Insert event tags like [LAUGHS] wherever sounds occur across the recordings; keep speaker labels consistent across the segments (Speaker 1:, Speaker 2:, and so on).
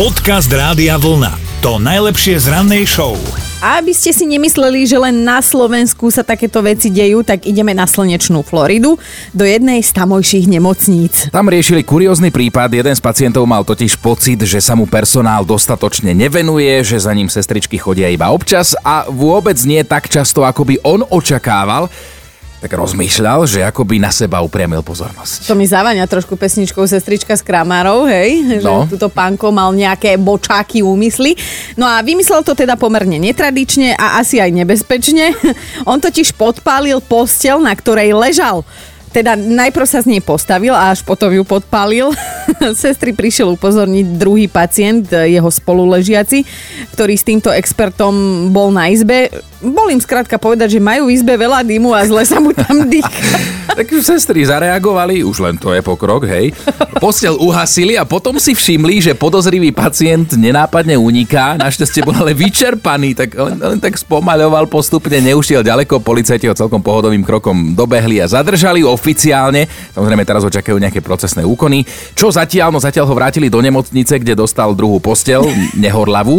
Speaker 1: Podcast Rádia Vlna. To najlepšie z rannej show.
Speaker 2: A aby ste si nemysleli, že len na Slovensku sa takéto veci dejú, tak ideme na slnečnú Floridu do jednej z tamojších nemocníc.
Speaker 3: Tam riešili kuriózny prípad, jeden z pacientov mal totiž pocit, že sa mu personál dostatočne nevenuje, že za ním sestričky chodia iba občas a vôbec nie tak často, ako by on očakával tak rozmýšľal, že ako by na seba upriamil pozornosť.
Speaker 2: To mi zavania trošku pesničkou sestrička z Kramárov, hej?
Speaker 3: No.
Speaker 2: Že túto pánko mal nejaké bočáky úmysly. No a vymyslel to teda pomerne netradične a asi aj nebezpečne. [LAUGHS] On totiž podpálil postel, na ktorej ležal. Teda najprv sa z nej postavil a až potom ju podpálil. [LAUGHS] Sestry prišiel upozorniť druhý pacient, jeho spoluležiaci, ktorý s týmto expertom bol na izbe. Bol im skrátka povedať, že majú v izbe veľa dymu a zle sa mu tam dýcha. [LAUGHS]
Speaker 3: Tak sestry zareagovali, už len to je pokrok, hej. Postel uhasili a potom si všimli, že podozrivý pacient nenápadne uniká. Našťastie bol ale vyčerpaný, tak len, len tak spomaľoval postupne, neušiel ďaleko. Policajti ho celkom pohodovým krokom dobehli a zadržali oficiálne. Samozrejme teraz ho čakajú nejaké procesné úkony. Čo zatiaľ? No zatiaľ ho vrátili do nemocnice, kde dostal druhú postel, nehorlavú.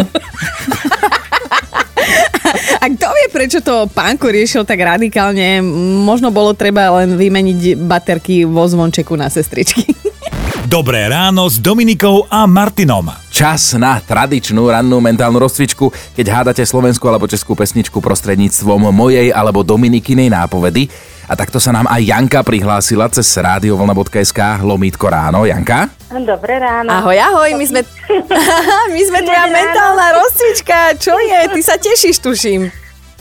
Speaker 2: A kto vie, prečo to pánko riešil tak radikálne? Možno bolo treba len vymeniť baterky vo zvončeku na sestričky. [LAUGHS]
Speaker 1: Dobré ráno s Dominikou a Martinom.
Speaker 3: Čas na tradičnú rannú mentálnu rozcvičku, keď hádate slovenskú alebo českú pesničku prostredníctvom mojej alebo Dominikinej nápovedy. A takto sa nám aj Janka prihlásila cez radiovlna.sk lomítko ráno. Janka?
Speaker 4: Dobré ráno.
Speaker 2: Ahoj, ahoj, my sme, [LAUGHS] [LAUGHS] my sme tvoja mentálna rozcvička. Čo je? Ty sa tešíš, tuším.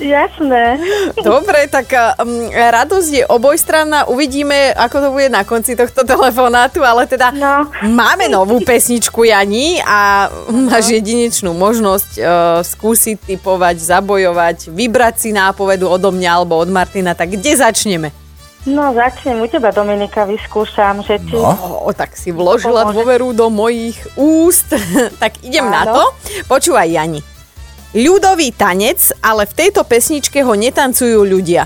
Speaker 4: Jasné. [LAUGHS]
Speaker 2: Dobre, tak um, radosť je obojstranná. Uvidíme, ako to bude na konci tohto telefonátu, ale teda
Speaker 4: No.
Speaker 2: máme novú pesničku Jani a máš jedinečnú možnosť uh, skúsiť typovať, zabojovať, vybrať si nápovedu odo mňa alebo od Martina. Tak kde začneme?
Speaker 4: No, začnem u teba, Dominika, vyskúšam, že či...
Speaker 3: No.
Speaker 2: O, tak si vložila
Speaker 4: Pomôže.
Speaker 2: dôveru do mojich úst. [LAUGHS] tak idem na
Speaker 4: Áno.
Speaker 2: to. Počúvaj, Jani. Ľudový tanec, ale v tejto pesničke ho netancujú ľudia.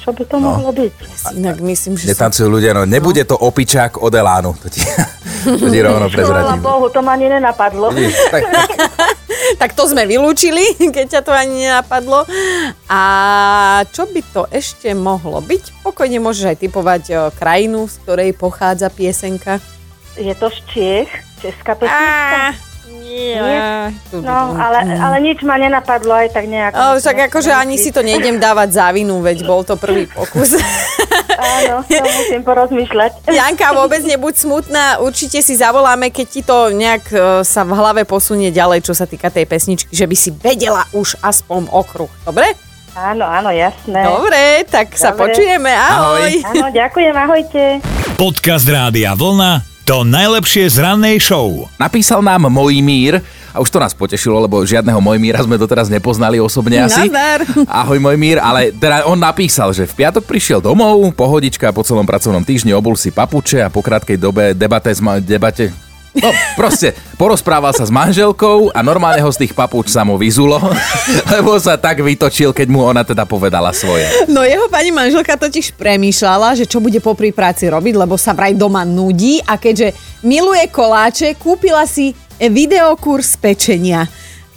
Speaker 4: Čo by to mohlo byť?
Speaker 2: Inak myslím, že som...
Speaker 3: Netancujú ľudia, no nebude to opičák od Elánu. To ti, [LAUGHS] to ti rovno prezradím.
Speaker 4: Bohu, to ma ani nenapadlo.
Speaker 3: Vidíš, tak, tak, [LAUGHS]
Speaker 2: Tak to sme vylúčili, [LAUGHS] keď ťa to ani nenapadlo. A čo by to ešte mohlo byť? Pokojne môžeš aj typovať krajinu, z ktorej pochádza piesenka.
Speaker 4: Je to z Čiech, česká pesnička?
Speaker 2: Nie.
Speaker 4: No, ale, ale nič ma nenapadlo aj tak nejako.
Speaker 2: O, však akože ani si to nejdem [LAUGHS] dávať za vinu, veď bol to prvý pokus.
Speaker 4: Áno, to musím porozmýšľať. [LAUGHS]
Speaker 2: Janka, vôbec nebuď smutná, určite si zavoláme, keď ti to nejak e, sa v hlave posunie ďalej, čo sa týka tej pesničky, že by si vedela už aspoň okruh. Dobre?
Speaker 4: Áno, áno, jasné.
Speaker 2: Dobre, tak sa
Speaker 4: Dobre.
Speaker 2: počujeme. Ahoj.
Speaker 4: Áno, ďakujem, ahojte.
Speaker 1: Podcast Rádia Vlna. To najlepšie z rannej show.
Speaker 3: napísal nám Mojmír a už to nás potešilo, lebo žiadneho Mojmíra sme doteraz nepoznali osobne asi.
Speaker 2: Nazdar. [LAUGHS]
Speaker 3: Ahoj Mojmír, ale teda on napísal, že v piatok prišiel domov, pohodička po celom pracovnom týždni, obul si papuče a po krátkej dobe debate, s ma- debate No, proste, porozprával sa s manželkou a normálne ho z tých papúč sa mu vyzulo, [LAUGHS] lebo sa tak vytočil, keď mu ona teda povedala svoje.
Speaker 2: No jeho pani manželka totiž premýšľala, že čo bude popri práci robiť, lebo sa vraj doma nudí a keďže miluje koláče, kúpila si videokurs pečenia.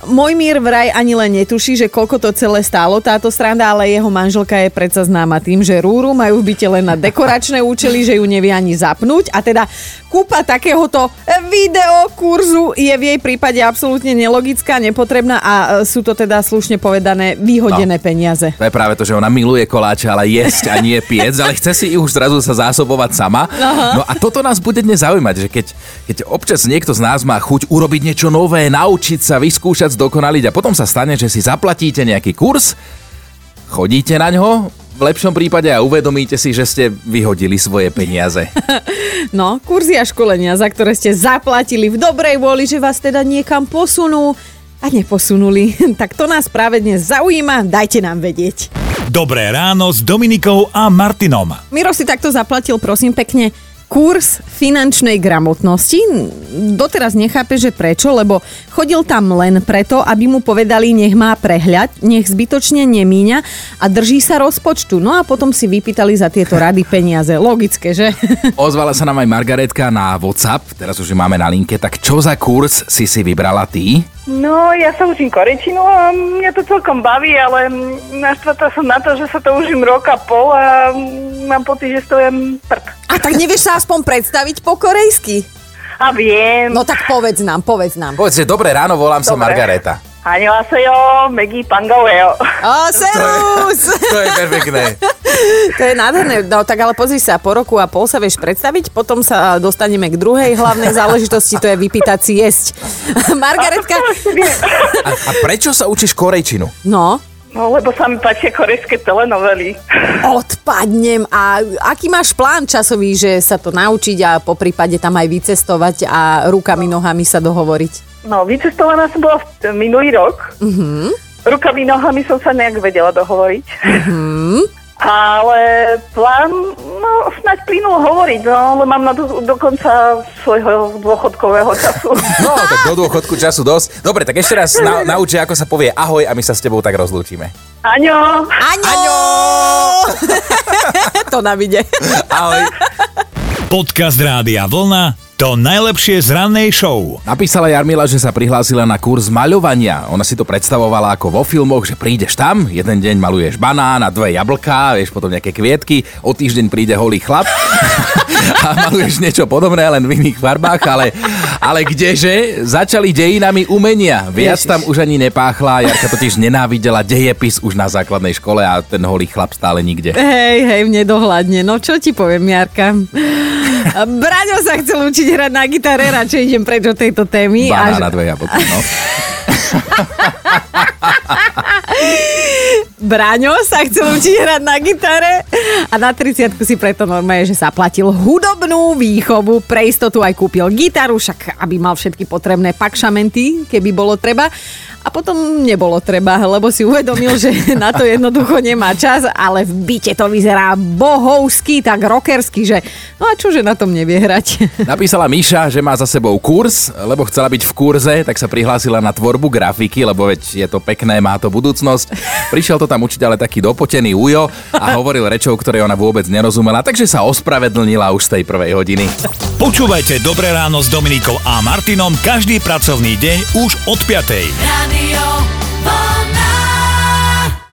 Speaker 2: Mojmír vraj ani len netuší, že koľko to celé stálo táto stranda, ale jeho manželka je predsa známa tým, že rúru majú v byte len na dekoračné účely, že ju nevie ani zapnúť a teda kúpa takéhoto videokurzu je v jej prípade absolútne nelogická, nepotrebná a e, sú to teda slušne povedané vyhodené
Speaker 3: No.
Speaker 2: peniaze.
Speaker 3: To je práve to, že ona miluje koláče, ale jesť a nie piec, ale chce si ich už zrazu sa zásobovať sama. No a toto nás bude dnes zaujímať, že keď, keď občas niekto z nás má chuť urobiť niečo nové, naučiť sa, vyskúšať, zdokonaliť a potom sa stane, že si zaplatíte nejaký kurz, chodíte na ňo, v lepšom prípade a uvedomíte si, že ste vyhodili svoje peniaze. [LAUGHS]
Speaker 2: No, kurzy a školenia, za ktoré ste zaplatili v dobrej vôli, že vás teda niekam posunú a neposunuli. [LAUGHS] Tak to nás práve dnes zaujíma, dajte nám vedieť.
Speaker 1: Dobré ráno s Dominikou a Martinom.
Speaker 2: Miro si takto zaplatil, prosím pekne, kurz finančnej gramotnosti. Doteraz nechápe, že prečo, lebo chodil tam len preto, aby mu povedali, nech má prehľad, nech zbytočne nemíňa a drží sa rozpočtu. No a potom si vypýtali za tieto rady peniaze. Logické, že? [LAUGHS]
Speaker 3: Ozvala sa nám aj Margaretka na WhatsApp, teraz už ju máme na linke, tak čo za kurz si si vybrala ty?
Speaker 4: No, ja sa učím korečinu a mňa to celkom baví, ale naštvatá som na to, že sa to užím rok a pol a mám pocit, že stojem prd.
Speaker 2: A tak nevieš sa aspoň predstaviť po korejsky?
Speaker 4: A viem.
Speaker 2: No tak povedz nám, povedz nám.
Speaker 3: Povedz, že dobré ráno, volám sa. Margareta.
Speaker 4: Annyeonghaseyo, Megi Pangaweo.
Speaker 2: O, serus!
Speaker 3: To je perfektné. [LAUGHS]
Speaker 2: To je nádherné. No tak ale pozri sa, po roku a pol sa vieš predstaviť, potom sa dostaneme k druhej hlavnej záležitosti, to je vypýtať si jesť. [LAUGHS] Margaretka,
Speaker 3: A, a prečo sa učíš korejčinu?
Speaker 2: no,
Speaker 4: No, lebo sa mi páčia korejské telenovely.
Speaker 2: odpadnem. A aký máš plán časový, že sa to naučiť a po prípade tam aj vycestovať a rukami, nohami sa dohovoriť?
Speaker 4: No, vycestovaná som bola minulý rok. Mm-hmm. Rukami, nohami som sa nejak vedela dohovoriť. Mm-hmm. Ale plán, no, snáď plynul hovoriť, no, ale mám na do, do konca svojho dôchodkového času. [LAUGHS]
Speaker 3: No, tak do dôchodku času dosť. Dobre, tak ešte raz na, [LAUGHS] naučí, ako sa povie ahoj a my sa s tebou tak rozlúčime.
Speaker 4: Aňo!
Speaker 2: Aňo! [LAUGHS] to nám ide.
Speaker 3: Ahoj.
Speaker 1: Podcast Rádia Vlna to najlepšie z rannej show.
Speaker 3: Napísala Jarmila, že sa prihlásila na kurz maľovania. Ona si to predstavovala ako vo filmoch, že prídeš tam, jeden deň maluješ banán a dve jablká, vieš, potom nejaké kvietky, o týždeň príde holý chlap [LAUGHS] a maluješ niečo podobné, len v iných farbách, ale, ale kdeže, začali dejinami umenia. Viac
Speaker 2: Ježiš.
Speaker 3: tam už ani nepáchla, Jarka totiž nenávidela dejepis už na základnej škole a ten holý chlap stále nikde.
Speaker 2: Hej, hej, v nedohľadne. No čo ti poviem, Jarka? Braňo sa chcel učiť hrať na gitare, radšej idem preč od tejto témy.
Speaker 3: Banán
Speaker 2: Až-
Speaker 3: dve jablka, no. [LAUGHS]
Speaker 2: Braňo sa chcel učiť hrať na gitare a na 30 si preto normálne, že sa platil hudobnú výchovu, pre istotu aj kúpil gitaru, však aby mal všetky potrebné pakšamenty, keby bolo treba. A potom nebolo treba, lebo si uvedomil, že [LAUGHS] na to jednoducho nemá čas, ale v byte to vyzerá bohovsky, tak rockersky, že no a čože na tom nevie hrať. [LAUGHS]
Speaker 3: Napísala Míša, že má za sebou kurz, lebo chcela byť v kurze, tak sa prihlásila na tvorbu grafiky, lebo veď je to pekné, má to budúcnosť. Prišiel to tam učiť ale taký dopotený ujo a hovoril rečou, ktorej ona vôbec nerozumela, takže sa ospravedlnila už z tej prvej hodiny.
Speaker 1: Počúvajte Dobré ráno s Dominikou a Martinom každý pracovný deň už od 5.
Speaker 5: Radio the